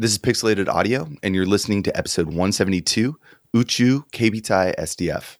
This is Pixelated Audio, and you're listening to episode 172 Uchu Keibitai SDF.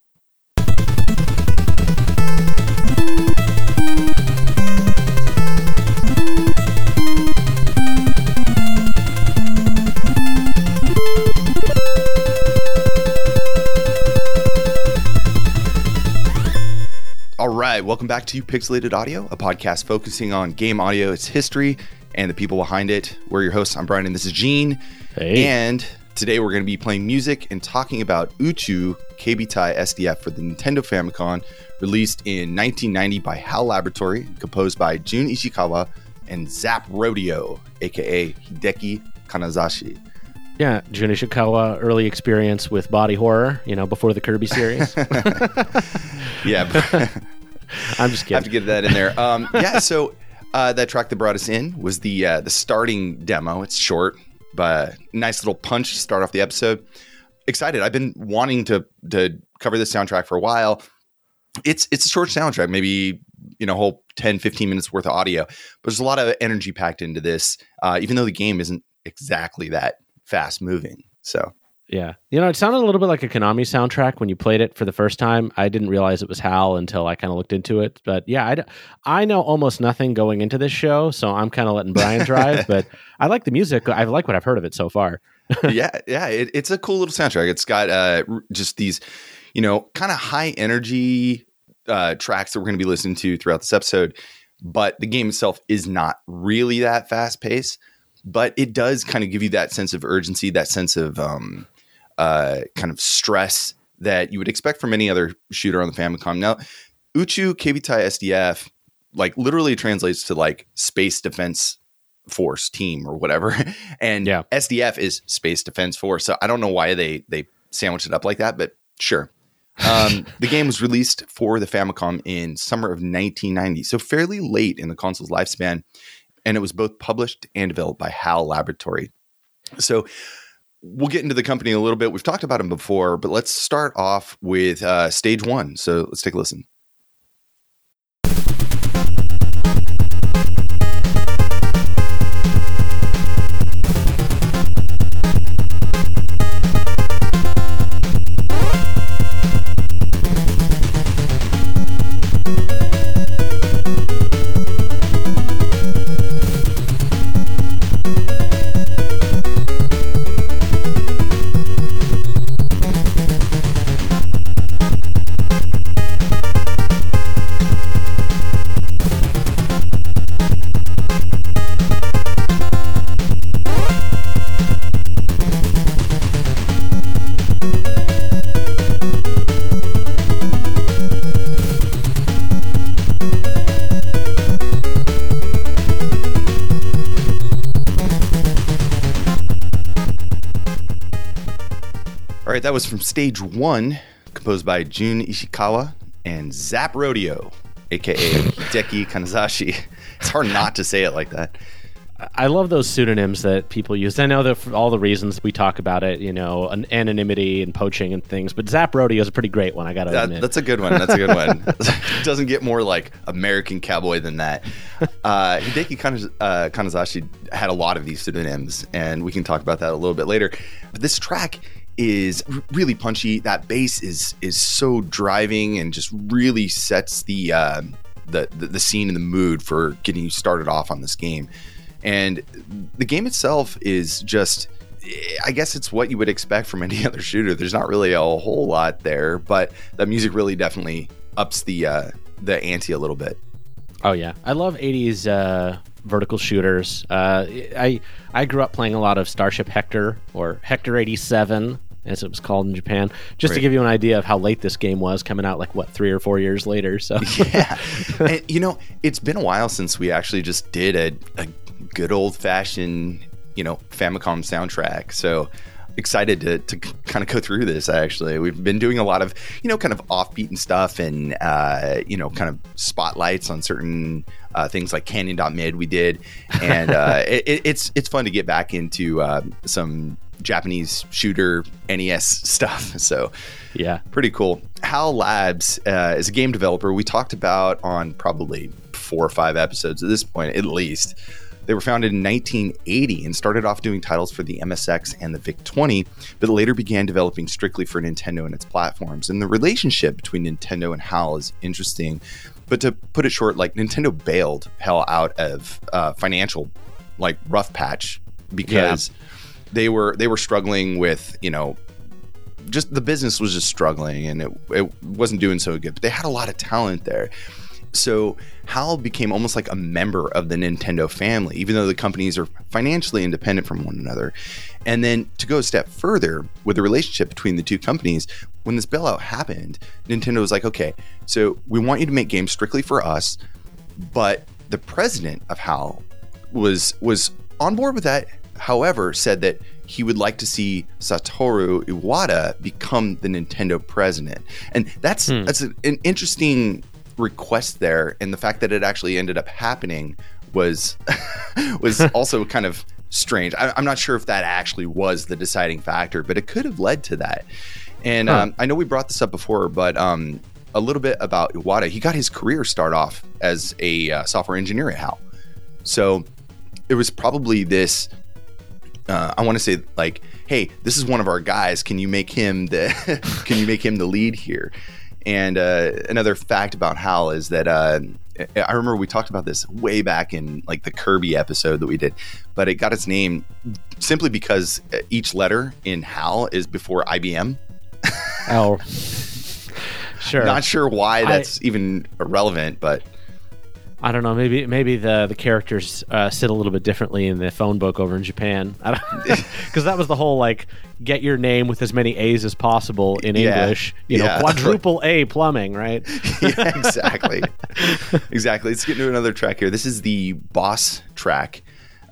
All right, welcome back to Pixelated Audio, a podcast focusing on game audio, its history, and the people behind it. We're your hosts. I'm Brian, and this is Gene. Hey. And today we're going to be playing music and talking about Uchu Keibitai SDF for the Nintendo Famicom, released in 1990 by HAL Laboratory, composed by Jun Ishikawa and Zap Rodeo, aka Hideki Kanazashi. Yeah, Jun Ishikawa, early experience with body horror, you know, before the Kirby series. Yeah, I'm just kidding. I have to get that in there. Um, yeah, so uh, that track that brought us in was the uh, the starting demo. It's short, but nice little punch to start off the episode. Excited! I've been wanting to to cover this soundtrack for a while. It's it's a short soundtrack, maybe you know, whole 10, 15 minutes worth of audio, but there's a lot of energy packed into this. Uh, even though the game isn't exactly that fast moving, so Yeah. You know, it sounded a little bit like a Konami soundtrack when you played it for the first time. I didn't realize it was HAL until I kind of looked into it. But yeah, I, I know almost nothing going into this show, so I'm kind of letting Brian drive. but I like the music. I like what I've heard of it so far. yeah, yeah, it, it's a cool little soundtrack. It's got uh, just these, you know, kind of high energy uh, tracks that we're going to be listening to throughout this episode. But the game itself is not really that fast paced, but it does kind of give you that sense of urgency, that sense of um, uh, kind of stress that you would expect from any other shooter on the Famicom. Now, Uchu Keibitai SDF like literally translates to like space defense force team or whatever. And Yeah. SDF is space defense force. So I don't know why they they sandwiched it up like that but sure. Um, the game was released for the Famicom in summer of 1990 so fairly late in the console's lifespan. And it was both published and developed by HAL Laboratory. So we'll get into the company a little bit. We've talked about them before but let's start off with uh, stage one. So let's take a listen that was from stage one, composed by Jun Ishikawa and Zap Rodeo, aka Hideki Kanazashi. It's hard not to say it like that. I love those pseudonyms that people use. I know that for all the reasons we talk about it, you know, an anonymity and poaching and things, but Zap Rodeo is a pretty great one, I got to That, admit. that's a good one. That's a good one. it doesn't get more like American cowboy than that. Uh, Hideki Kanaz- uh, Kanazashi had a lot of these pseudonyms, and we can talk about that a little bit later. But this track is really punchy. That bass is is so driving and just really sets the uh, the, the the scene and the mood for getting you started off on this game. And the game itself is just I guess it's what you would expect from any other shooter. There's not really a whole lot there, but the music really definitely ups the uh, the ante a little bit. Oh yeah, I love '80s uh, vertical shooters. Uh, I I grew up playing a lot of Starship Hector or Hector '87, as it was called in Japan. Just Right. to give you an idea of how late this game was, coming out like what three or four years later. So yeah, and you know it's been a while since we actually just did a, a good old fashioned you know Famicom soundtrack. So excited to, to kind of go through this actually. We've been doing a lot of you know kind of offbeat and stuff and uh, you know kind of spotlights on certain uh, things like canyon.mid we did. And uh, it, it- it's it's fun to get back into uh, some japanese shooter nes stuff. So yeah, pretty cool. HAL Labs uh, is a game developer. We talked about on probably four or five episodes at this point, at least. They were founded in 1980 and started off doing titles for the MSX and the VIC 20, but later began developing strictly for Nintendo and its platforms. And the relationship between Nintendo and HAL is interesting. But to put it short, like Nintendo bailed HAL out of uh, financial, like rough patch because they were they were struggling with you know just the business was just struggling and it, it wasn't doing so good but they had a lot of talent there so HAL became almost like a member of the Nintendo family, even though the companies are financially independent from one another. And then to go a step further with the relationship between the two companies, when this bailout happened, Nintendo was like, okay, so we want you to make games strictly for us, but the president of HAL was was on board with that. However, said that he would like to see Satoru Iwata become the Nintendo president, and that's Hmm. that's an, an interesting request there. And the fact that it actually ended up happening was was also kind of strange. I, I'm not sure if that actually was the deciding factor, but it could have led to that. And Huh. um, I know we brought this up before, but um, a little bit about Iwata. He got his career start off as a uh, software engineer at HAL. So it was probably this. Uh, I want to say like, hey, this is one of our guys. Can you make him the? can you make him the lead here? And uh, another fact about Hal is that uh, I remember we talked about this way back in like the Kirby episode that we did, but it got its name simply because each letter in Hal is before IBM. Oh, sure. Not sure why I- that's even relevant, but I don't know. Maybe maybe the the characters uh, sit a little bit differently in the phone book over in Japan. Because that was the whole like get your name with as many A's as possible in Yeah. English. You know, quadruple A plumbing, right? yeah, exactly. exactly. Let's get into another track here. This is the boss track.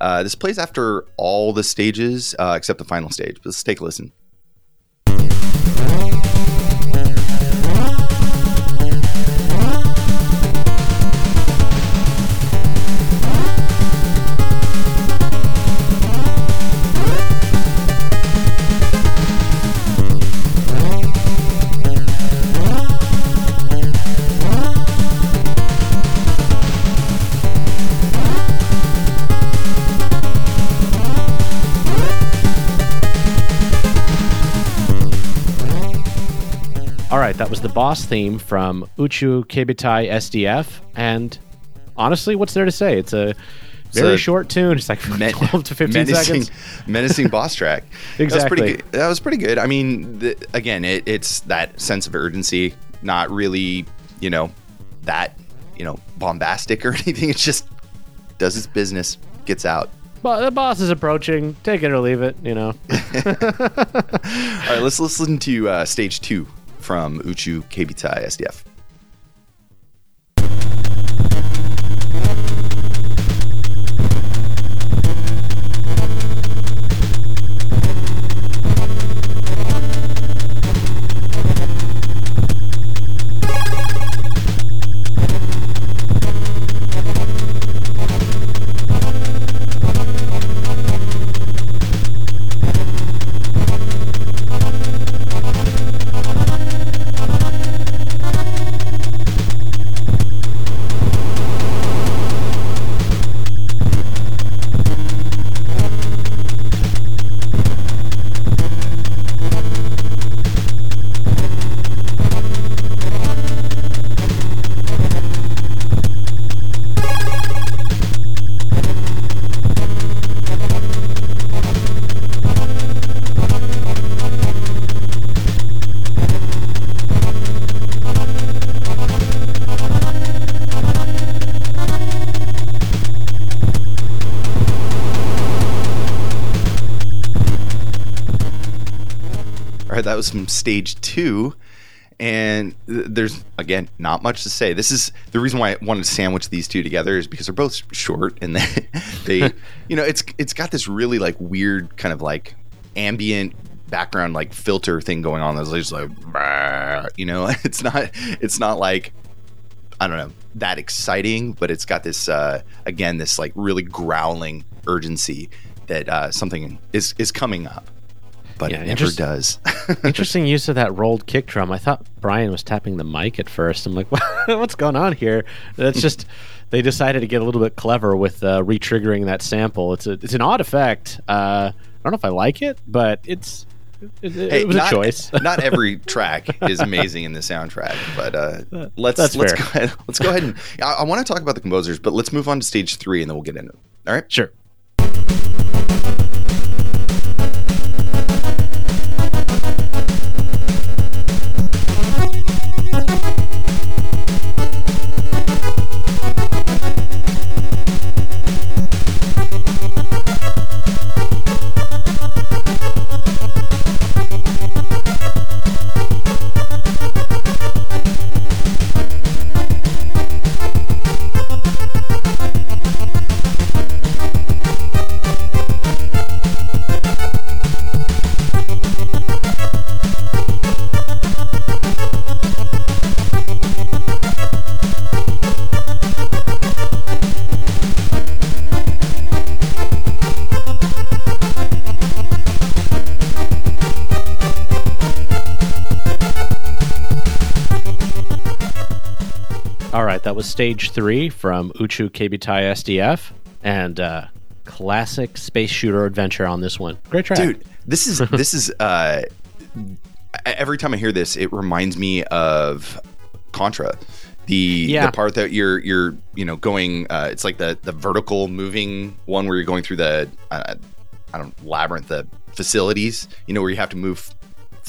Uh, this plays after all the stages uh, except the final stage. Let's take a listen. That was the boss theme from Uchu Keibitai SDF, and honestly, what's there to say? It's a very a short tune. It's like Men- twelve to fifteen menacing, seconds. menacing boss track. That was Exactly. pretty good. That was pretty good. I mean, the, again, it, it's that sense of urgency, not really, you know, that, you know, bombastic or anything. It just does its business, gets out. But the boss is approaching. Take it or leave it. You know. All right, let's listen to uh, stage two from Uchu Keibitai SDF. Was from stage two. And th- there's, again, not much to say. This is the reason why I wanted to sandwich these two together is because they're both short and they, they you know, it's it's got this really like weird kind of like ambient background like filter thing going on that's just like you know it's not it's not like i don't know that exciting but it's got this uh again this like really growling urgency that uh something is is coming up but Yeah, it never does Interesting use of that rolled kick drum. I thought Brian was tapping the mic at first. I'm like, what's going on here? That's just they decided to get a little bit clever with uh, re-triggering that sample. It's a it's an odd effect. Uh, I don't know if I like it, but it's it, it, Hey, was not, a choice. not every track is amazing in the soundtrack, but uh, let's That's let's fair. go ahead. Let's go ahead and I, I want to talk about the composers, but let's move on to stage three, and then we'll get into it. All right. sure. Was stage three from Uchu Keibitai SDF and uh, classic space shooter adventure on this one. Great track, dude this is this is uh every time i hear this it reminds me of contra the Yeah. the part that you're you're you know going uh it's like the the vertical moving one where you're going through the uh, i don't labyrinth the facilities you know where you have to move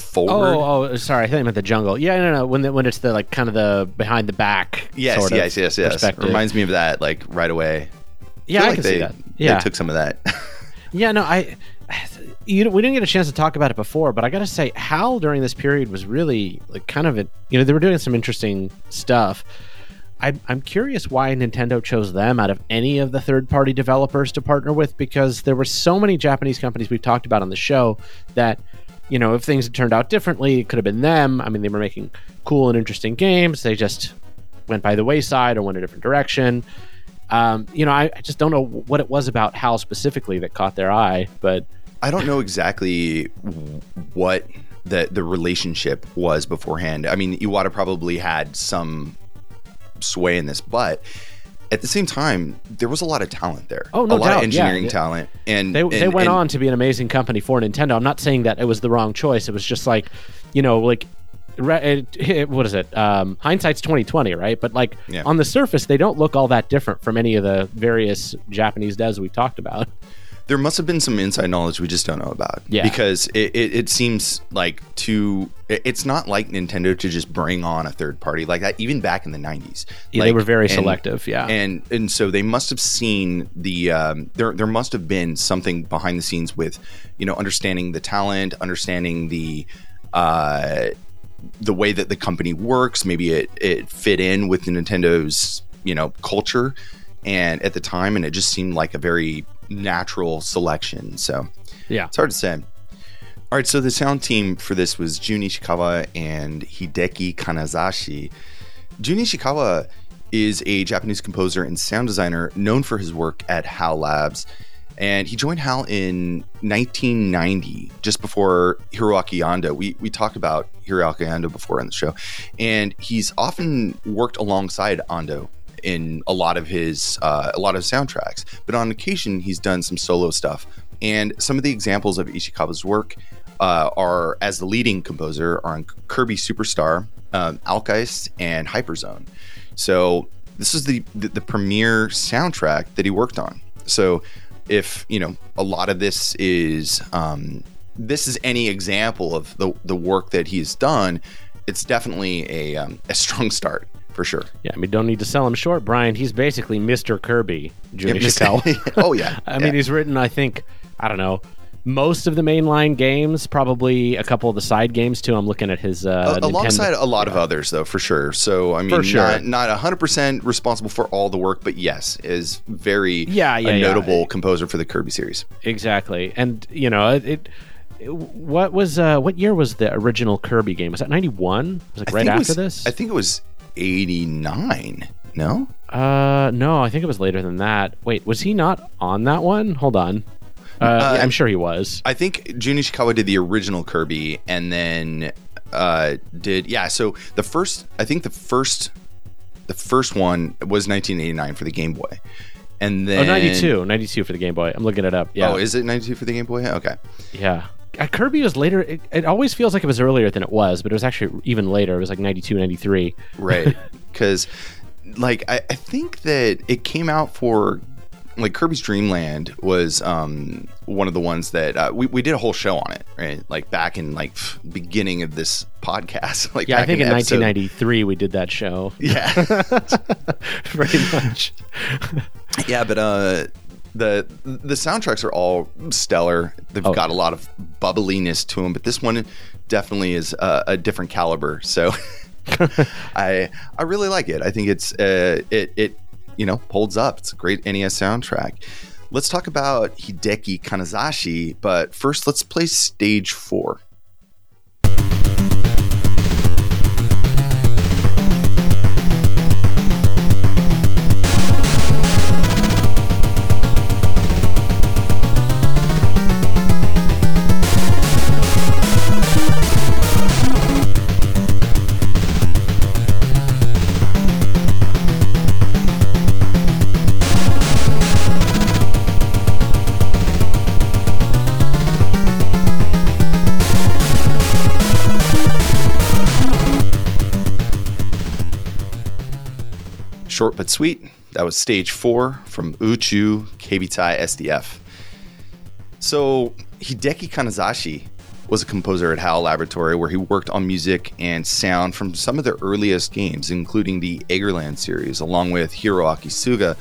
forward Oh, oh, sorry. I think I meant the jungle. Yeah, no, no. When the, when it's the like kind of the behind the back. yes sort of yes yes yes reminds me of that like right away Yeah, feel I like can they, see that. they Yeah, took some of that yeah. No, I. You, we didn't get a chance to talk about it before, but I got to say, Hal during this period was really like kind of it. You know, they were doing some interesting stuff. I, I'm curious why Nintendo chose them out of any of the third party developers to partner with because there were so many Japanese companies we've talked about on the show that, you know, if things had turned out differently, it could have been them. I mean, they were making cool and interesting games. They just went by the wayside or went a different direction. Um, you know, I, I just don't know what it was about Hal specifically that caught their eye, but I don't know exactly what the the relationship was beforehand. I mean, Iwata probably had some sway in this, but at the same time, there was a lot of talent there. Oh, no a lot doubt, of yeah. engineering talent, and they, and, they went and- on to be an amazing company for Nintendo. I'm not saying that it was the wrong choice. It was just like, you know, like what is it? Um, hindsight's 2020, right? But like Yeah. on the surface, they don't look all that different from any of the various Japanese devs we've talked about. There must have been some inside knowledge we just don't know about. Yeah. because it, it, it seems like to it- it's not like Nintendo to just bring on a third party like that. Even back in the '90s, Yeah, they were very and- selective. Yeah, and and so they must have seen the um, there there must have been something behind the scenes with you know understanding the talent understanding the uh, the way that the company works maybe it it fit in with Nintendo's you know culture and at the time and it just seemed like a very natural selection so yeah. it's hard to say. All right, so the sound team for this was Jun Ishikawa and Hideki Kanazashi. Jun Ishikawa is a Japanese composer and sound designer known for his work at HAL Labs. And he joined HAL in 1990, just before Hiroaki Ando. We, we talked about Hiroaki Ando before on the show. And he's often worked alongside Ando in a lot of his uh, a lot of soundtracks. But on occasion, he's done some solo stuff. And some of the examples of Ishikawa's work uh, are, as the leading composer, are on Kirby Superstar, um, Alcahest, and Hyperzone. So this is the, the the premier soundtrack that he worked on. So if you know a lot of this is um, this is any example of the the work that he's done, it's definitely a um, a strong start for sure. Yeah, I mean, don't need to sell him short, Brian. He's basically Mr. Kirby, Jun Yeah, oh yeah, I mean, he's written, I think, I don't know, most of the mainline games, probably a couple of the side games too. I'm looking at his uh, alongside Nintendo- a lot of others though for sure so i mean For sure. not not 100% responsible for all the work but yes is very Yeah, yeah, a yeah. notable composer for the kirby series exactly, and you know it. it what was uh, what year was the original Kirby game? Was that 91? Was it I right after was- this? i think it was 89 no uh, no, I think it was later than that. Wait, was he not on that one? Hold on. Uh, yeah, I'm sure he was. i think jun ishikawa did the original kirby and then uh did yeah so the first i think the first the first one was 1989 for the Game Boy, and then Oh, 92. 92 for the Game Boy. I'm looking it up. Yeah. Oh, is it 92 for the Game Boy? Okay. yeah. Kirby was later. It, it always feels like it was earlier than it was, but it was actually even later. It was like 92, 93. Right. Because, like, I, I think that it came out for, like, Kirby's Dream Land was um, one of the ones that uh, we, we did a whole show on it, right? Like, back in, like, beginning of this podcast. Like, Yeah, I think in episode- 1993 we did that show. Yeah. Pretty much. yeah, but uh, the the soundtracks are all stellar. They've Oh. got a lot of bubbliness to them, but this one definitely is uh, a different caliber. So I I really like it. I think it's uh, it it you know holds up. It's a great NES soundtrack. Let's talk about Hideki Kanazashi, but first let's play stage four. Short but sweet. That was stage four from Uchu Keibitai SDF. So Hideki Kanazashi was a composer at HAL Laboratory where he worked on music and sound from some of the earliest games, including the Eggerland series, along with Hiroaki Suga.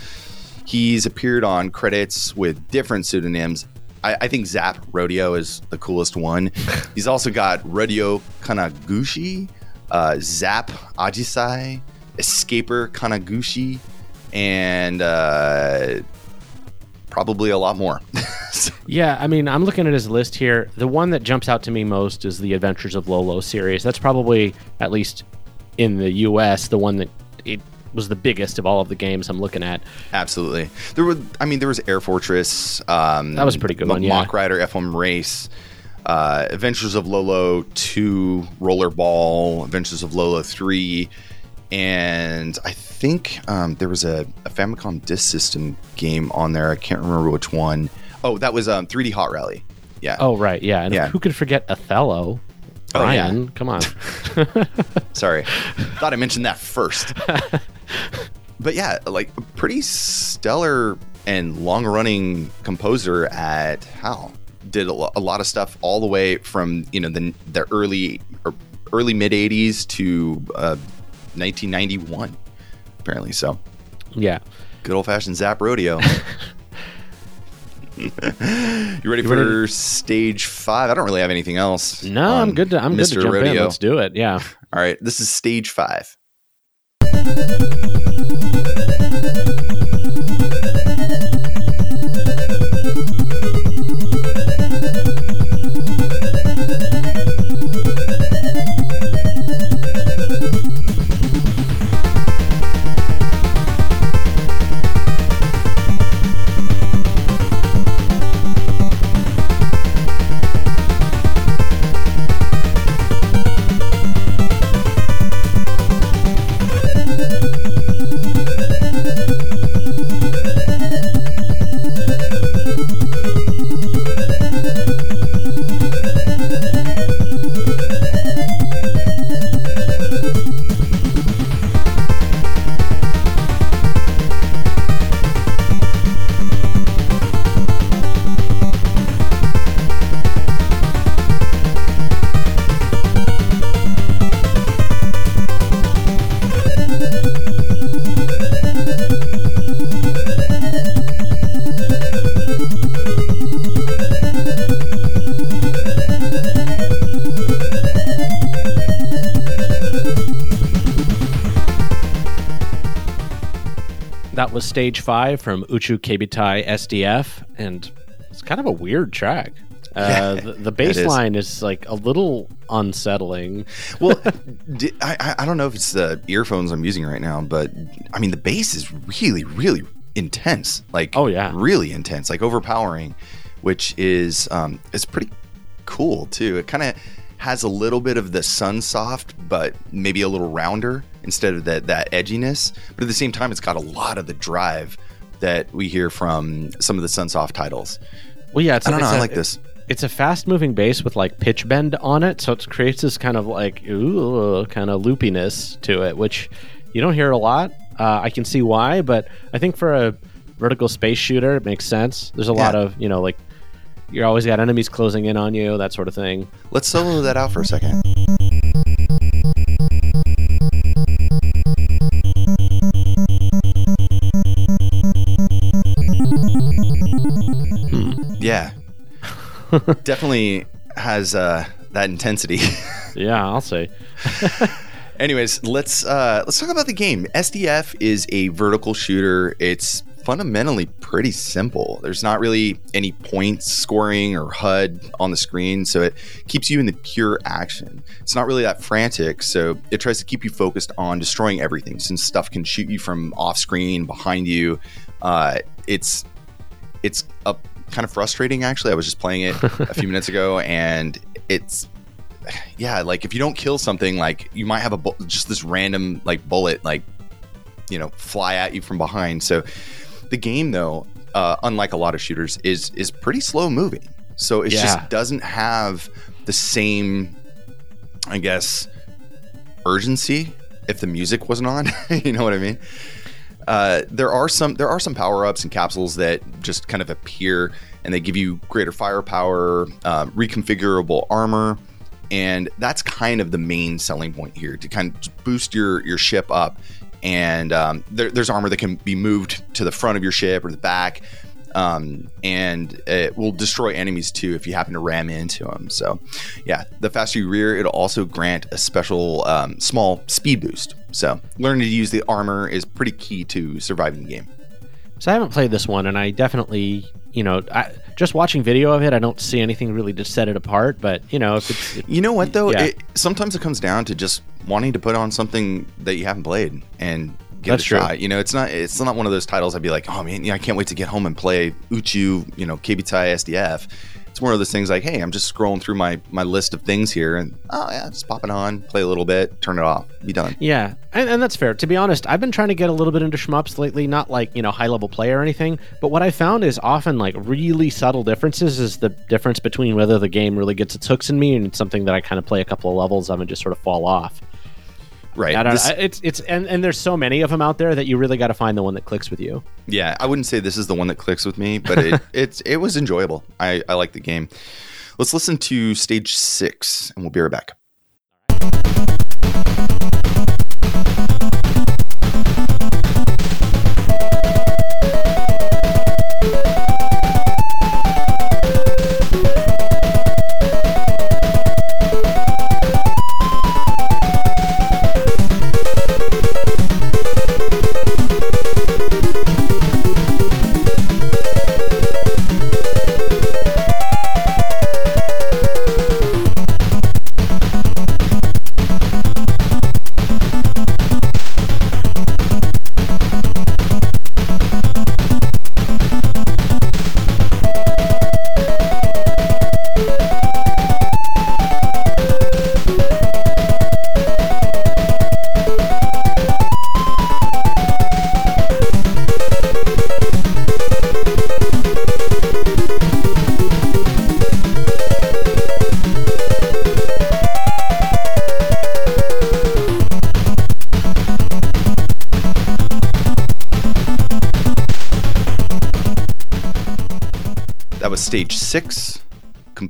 He's appeared on credits with different pseudonyms. I, I think Zap Rodeo is the coolest one. He's also got Rodeo Kanaguchi, uh, Zap Ajisai, Escaper Kanaguchi, and uh, probably a lot more. So- Yeah, I mean, I'm looking at his list here. The one that jumps out to me most is the Adventures of Lolo series. That's probably, at least in the US, the one that it was the biggest of all of the games I'm looking at. Absolutely. There were, I mean, there was Air Fortress. Um, That was a pretty good Mo- one, yeah. Mach Rider F1 Race, uh, Adventures of Lolo 2, Rollerball, Adventures of Lolo 3, and I think um, there was a, a Famicom Disk System game on there. I can't remember which one. Oh, that was um, 3D Hot Rally. Yeah. Oh, right, yeah. And Yeah. who could forget Othello? Oh, yeah. Brian, come on. Sorry. Thought I mentioned that first. but yeah, like a pretty stellar and long running composer at HAL. Did a, lo- a lot of stuff all the way from, you know, the, the early early mid 80s to uh, 1991, apparently. So yeah. good old fashioned Zap Rodeo. you ready for ready stage five? I don't really have anything else. No, I'm good to I'm good to Mr. jump in. Let's do it. Yeah. All right, this is stage five. That was stage five from Uchu Keibitai SDF, and it's kind of a weird track. Uh, the, the bass is. line is like a little unsettling. Well, I, I I don't know if it's the earphones I'm using right now, but I mean the bass is really really intense. Like Oh, yeah. really intense, like overpowering, which is um it's pretty cool too. It kind of has a little bit of the Sunsoft, but maybe a little rounder. Instead of that that edginess. But at the same time, it's got a lot of the drive that we hear from some of the Sunsoft titles. Well, yeah, it's, I don't know. it's I a- like this. It's a fast moving bass with like pitch bend on it, so it creates this kind of like ooh kind of loopiness to it, which you don't hear a lot. Uh, I can see why, but I think for a vertical space shooter, it makes sense. There's a lot of you know like you're always got enemies closing in on you, that sort of thing. Let's solo that out for a second. Yeah. Definitely has uh, that intensity. Yeah, I'll say. Anyways, let's uh, let's talk about the game. SDF is a vertical shooter. It's fundamentally pretty simple. There's not really any points scoring or HUD on the screen, so it keeps you in the pure action. It's not really that frantic, so it tries to keep you focused on destroying everything. Since stuff can shoot you from off screen, behind you, uh, it's it's a kind of frustrating. Actually, I was just playing it a few minutes ago, and it's yeah, like if you don't kill something, like you might have a bu- just this random like bullet like you know fly at you from behind. So the game though, uh, unlike a lot of shooters, is is pretty slow moving. So it Yeah. just doesn't have the same, I guess, urgency if the music wasn't on. you know what I mean? Uh, there are some there are some power ups and capsules that just kind of appear and they give you greater firepower, um, reconfigurable armor, and that's kind of the main selling point here to kind of boost your your ship up. And um, there, there's armor that can be moved to the front of your ship or the back, um, and it will destroy enemies too if you happen to ram into them. So, yeah, the faster you rear, it'll also grant a special um, small speed boost. So, learning to use the armor is pretty key to surviving the game. So I haven't played this one, and I definitely, you know, I, just watching video of it, I don't see anything really to set it apart. But you know, if it's if, You know what though? Yeah. It, sometimes it comes down to just wanting to put on something that you haven't played and give That's it a true. shot. You know, it's not it's not one of those titles I'd be like, oh man, yeah, I can't wait to get home and play Uchu, you know, KBTI SDF. It's one of those things like, hey, I'm just scrolling through my my list of things here, and oh yeah, just pop it on, play a little bit, turn it off, be done. Yeah, and, and that's fair. To be honest, I've been trying to get a little bit into shmups lately, not like, you know, high level play or anything, but what I found is often like really subtle differences is the difference between whether the game really gets its hooks in me and it's something that I kind of play a couple of levels of and just sort of fall off. Right. I don't This- it's it's and, and there's so many of them out there that you really got to find the one that clicks with you. Yeah, I wouldn't say this is the one that clicks with me, but it it's it was enjoyable. I I like the game. Let's listen to stage six, and we'll be right back.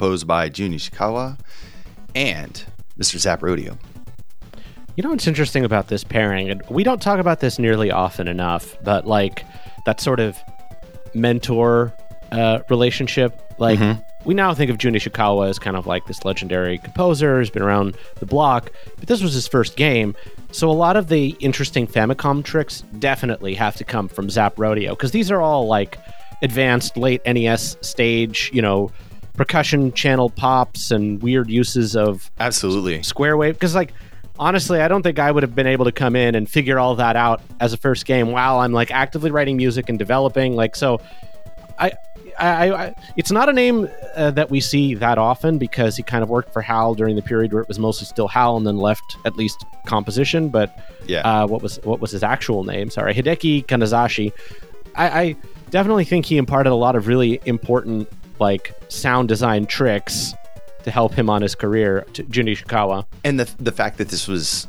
Composed by Jun Ishikawa and Mr. Zap Rodeo. You know what's interesting about this pairing, and we don't talk about this nearly often enough, but like that sort of mentor uh, relationship. Like we now think of Jun Ishikawa as kind of like this legendary composer who's been around the block, but this was his first game. So a lot of the interesting Famicom tricks definitely have to come from Zap Rodeo because these are all like advanced late NES stage, you know, percussion channel pops and weird uses of Absolutely. square wave because like honestly i don't think i would have been able to come in and figure all that out as a first game while i'm like actively writing music and developing like so i I, I, it's not a name uh, that we see that often because he kind of worked for Hal during the period where it was mostly still Hal, and then left at least composition. But Yeah. uh, what was what was his actual name? Sorry, Hideki Kanazashi. I, I definitely think he imparted a lot of really important like sound design tricks to help him on his career to Jun Ishikawa. and the the fact that this was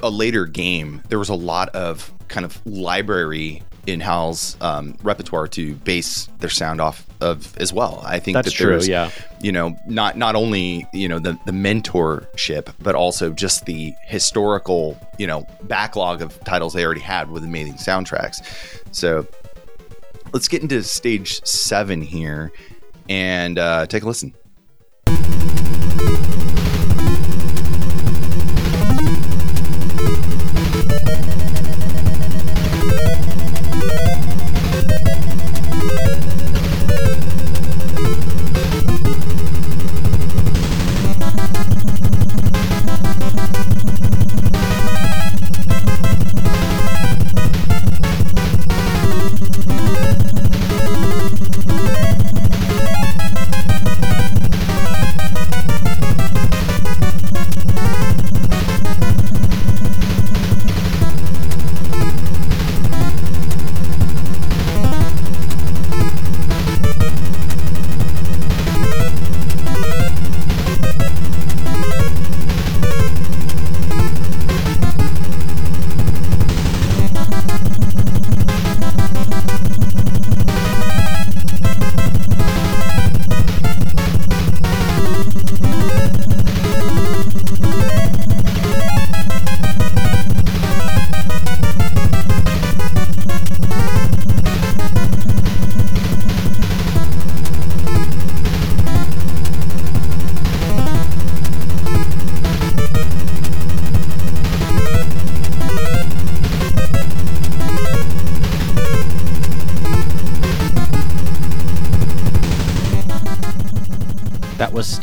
a later game, there was a lot of kind of library in Hal's um, repertoire to base their sound off of as well. I think That's that true, there's, yeah. you know, not not only you know the the mentorship, but also just the historical you know backlog of titles they already had with amazing soundtracks. So let's get into stage seven here and uh, take a listen.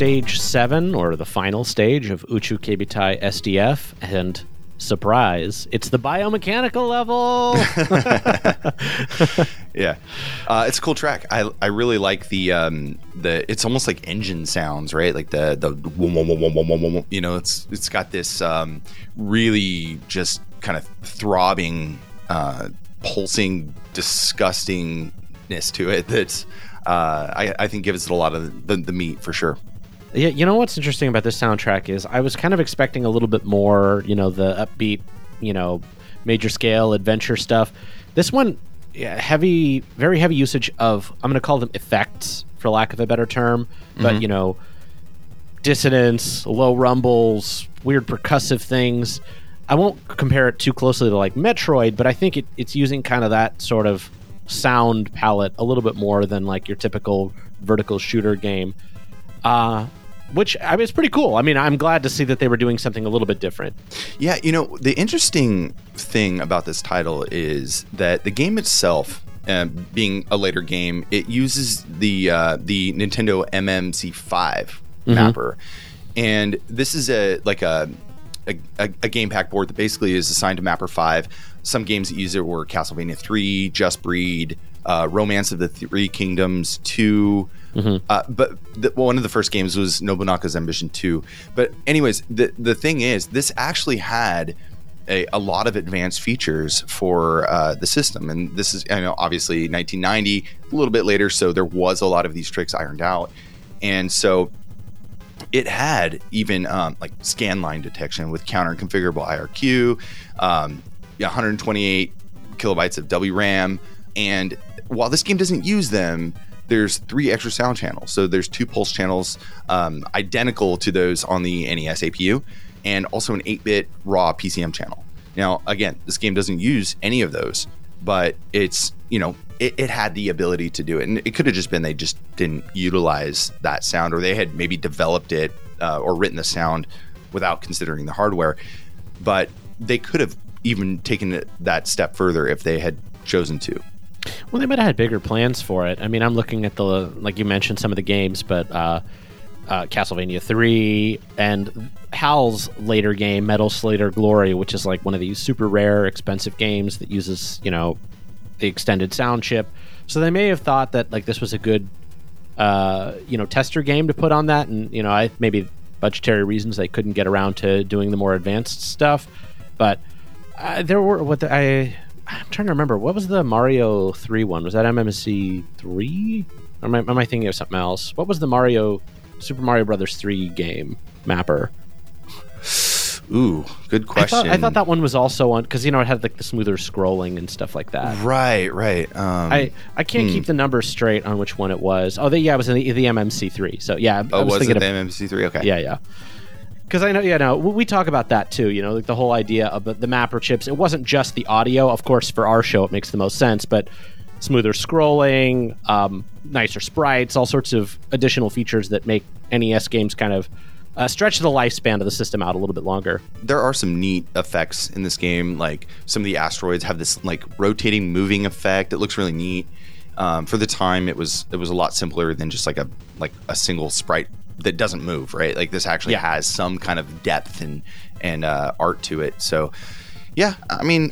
Stage seven, or the final stage of Uchu Keibitai SDF, and surprise, it's the biomechanical level. Yeah, uh, it's a cool track. I I really like the um the it's almost like engine sounds, right? Like the the you know it's it's got this um really just kind of throbbing, uh, pulsing disgustingness to it that's uh I I think gives it a lot of the, the meat for sure. Yeah, you know what's interesting about this soundtrack is I was kind of expecting a little bit more, you know, the upbeat, you know, major scale adventure stuff. This one, yeah, heavy, very heavy usage of I'm going to call them effects for lack of a better term, but you know, dissonance, low rumbles, weird percussive things. I won't compare it too closely to like Metroid, but I think it, it's using kind of that sort of sound palette a little bit more than like your typical vertical shooter game. Uh, which I mean, it's pretty cool. I mean, I'm glad to see that they were doing something a little bit different. Yeah, you know, the interesting thing about this title is that the game itself, uh, being a later game, it uses the uh, the Nintendo MMC5 mapper, and this is a like a a, a, a game pack board that basically is assigned to Mapper Five. Some games that use it were Castlevania Three, Just Breed, uh, Romance of the Three Kingdoms Two. Uh, but the, one of the first games was Nobunaga's Ambition 2. But anyways, the the thing is, this actually had a, a lot of advanced features for uh, the system, and this is I know obviously 1990, a little bit later, so there was a lot of these tricks ironed out, and so it had even um, like scan line detection with counter configurable IRQ, um, 128 kilobytes of WRAM, and while this game doesn't use them, there's three extra sound channels. So there's two pulse channels um, identical to those on the NES APU, and also an 8-bit raw PCM channel. Now, again, this game doesn't use any of those, but it's you know it, it had the ability to do it, and it could have just been they just didn't utilize that sound, or they had maybe developed it uh, or written the sound without considering the hardware. But they could have even taken it that step further if they had chosen to. Well, they might have had bigger plans for it. I mean, I'm looking at the like you mentioned some of the games, but uh, uh, Castlevania Three and Hal's later game, Metal Slader Glory, which is like one of these super rare, expensive games that uses you know the extended sound chip. So they may have thought that like this was a good, uh, you know, tester game to put on that, and you know, I maybe budgetary reasons they couldn't get around to doing the more advanced stuff. But uh, there were what the, I I'm trying to remember what was the Mario three one? Was that MMC three? Or am I, am I thinking of something else? What was the Mario Super Mario Brothers three game mapper? Ooh, good I question. thought, I thought that one was also on because you know it had like the smoother scrolling and stuff like that. Right, right. Um, I, I can't keep the numbers straight on which one it was. Oh, the, yeah, it was in the, the MMC3. So yeah, I oh, was, was it the of MMC3? Okay. yeah, yeah. Because I know, yeah, no, we talk about that too. You know, like the whole idea of the, the mapper chips. It wasn't just the audio, of course. For our show, it makes the most sense, but smoother scrolling, um, nicer sprites, all sorts of additional features that make NES games kind of uh, stretch the lifespan of the system out a little bit longer. there are some neat effects in this game. Like some of the asteroids have this like rotating, moving effect. It looks really neat. Um, for the time, it was it was a lot simpler than just like a like a single sprite that doesn't move. Right, like this actually Yeah. has some kind of depth and and uh, art to it. So, yeah, I mean,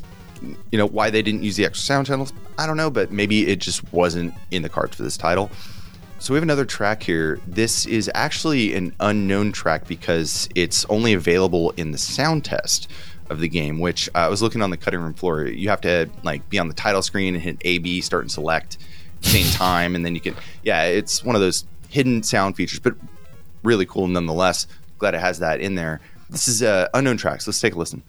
you know, why they didn't use the extra sound channels, I don't know, but maybe it just wasn't in the cards for this title. So we have another track here. This is actually an unknown track because it's only available in the sound test of the game, which uh, I was looking on the cutting room floor. You have to like be on the title screen and hit A, B, start and select same time, and then you can. Yeah, it's one of those hidden sound features, but really cool nonetheless. Glad it has that in there. This is uh, unknown tracks. Let's take a listen.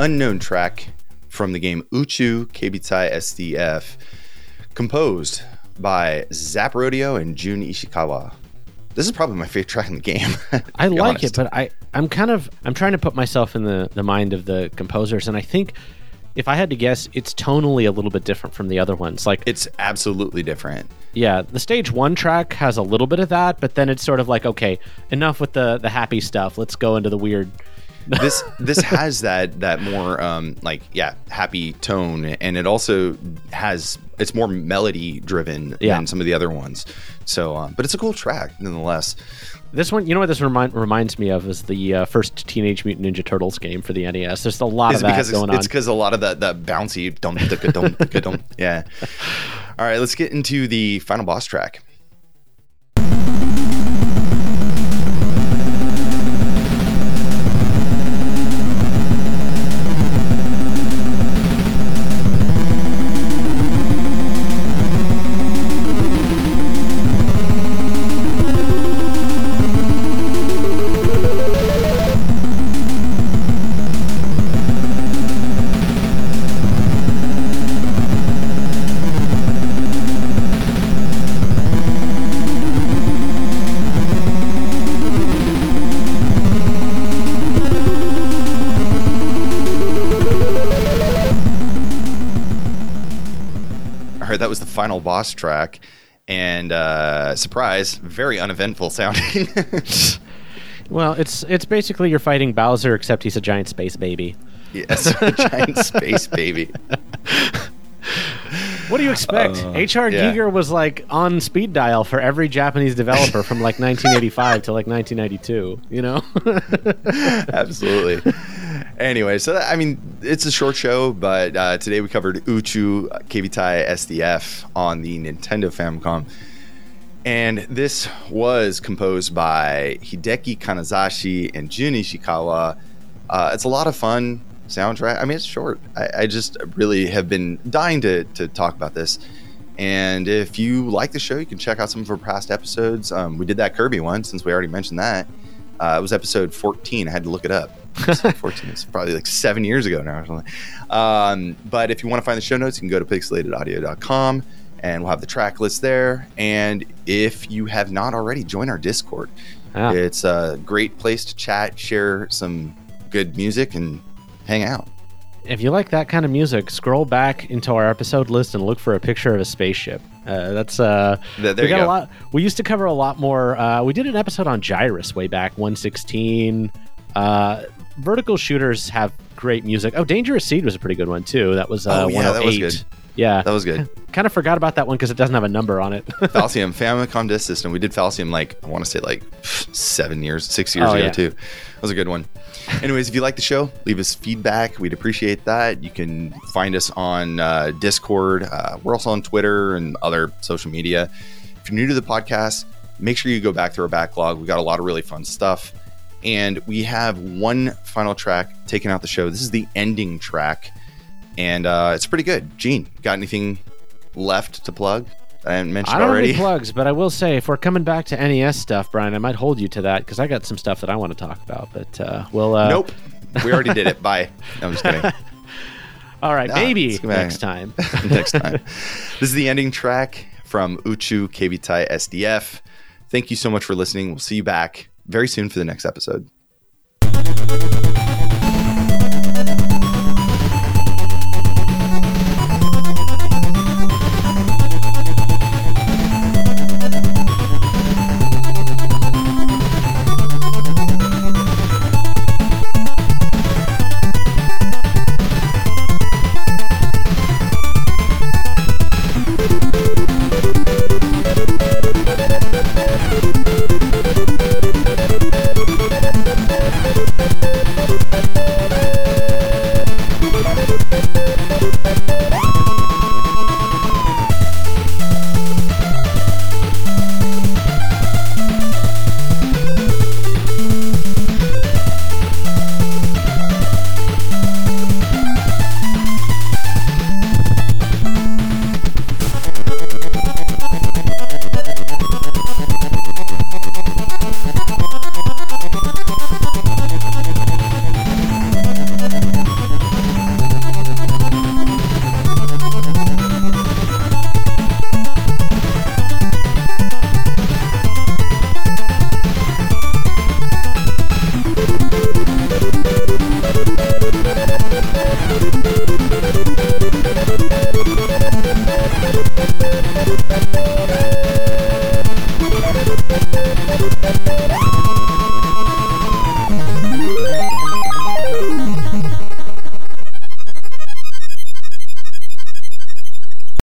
Unknown track from the game Uchu Keibitai SDF, composed by Zap Rodeo and Jun Ishikawa. This is probably my favorite track in the game. I like honest. it, but I I'm kind of I'm trying to put myself in the the mind of the composers, and I think if I had to guess, it's tonally a little bit different from the other ones. Like, it's absolutely different. yeah, the stage one track has a little bit of that, but then it's sort of like, okay, enough with the the happy stuff. Let's go into the weird. This this has that that more um, like yeah happy tone, and it also has it's more melody driven Yeah. than some of the other ones. So, uh, but it's a cool track nonetheless. This one, you know what this remind, reminds me of is the uh, first Teenage Mutant Ninja Turtles game for the NES. There's a lot Is of that because it's, going it's on. because a lot of that that bouncy dum dum dum. Yeah. All right, let's get into the final boss track. Final boss track, and uh, surprise, very uneventful sounding. Well, it's it's basically you're fighting Bowser, except he's a giant space baby. Yes, giant space baby. What do you expect? Uh, HR yeah. Giger was like on speed dial for every Japanese developer from like 1985 to like 1992. You know? Absolutely. Anyway, so that, I mean, it's a short show, but uh, today we covered Uchu Keibitai SDF on the Nintendo Famicom. And this was composed by Hideki Kanazashi and Jun Ishikawa. Uh, it's a lot of fun soundtrack. I mean, it's short. I, I just really have been dying to, to talk about this. And if you like the show, you can check out some of our past episodes. Um, we did that Kirby one since we already mentioned that. Uh, it was episode 14. I had to look it up. Episode 14 is probably like seven years ago now or something. Um, but if you want to find the show notes, you can go to pixelatedaudio.com and we'll have the track list there. And if you have not already, join our Discord. Yeah. It's a great place to chat, share some good music, and hang out. if you like that kind of music, scroll back into our episode list and look for a picture of a spaceship. Uh, that's uh, Th- there we got go. a lot. We used to cover a lot more. Uh, we did an episode on Gyruss way back, 116. Uh, vertical shooters have great music. Oh, Dangerous Seed was a pretty good one too. That was uh, Oh, yeah, that was good. Yeah, That was good. kind of forgot about that one because it doesn't have a number on it. Falsion, Famicom Disk System. We did Falsion like I want to say like seven years, six years Oh, ago yeah. too. That was a good one. Anyways, if you like the show, leave us feedback. We'd appreciate that. You can find us on uh, Discord. Uh, we're also on Twitter and other social media. If you're new to the podcast, make sure you go back through our backlog. We got a lot of really fun stuff. And we have one final track taking out the show. This is the ending track. And uh, it's pretty good. Gene, got anything left to plug I haven't mentioned I don't already? have any plugs, but I will say if we're coming back to NES stuff, Brian, I might hold you to that because I got some stuff that I want to talk about. But uh, we'll. Uh, Nope. We already did it. Bye. No, I'm just kidding. All right, maybe next time. Next time. This is the ending track from Uchu Keibitai SDF. Thank you so much for listening. We'll see you back very soon for the next episode.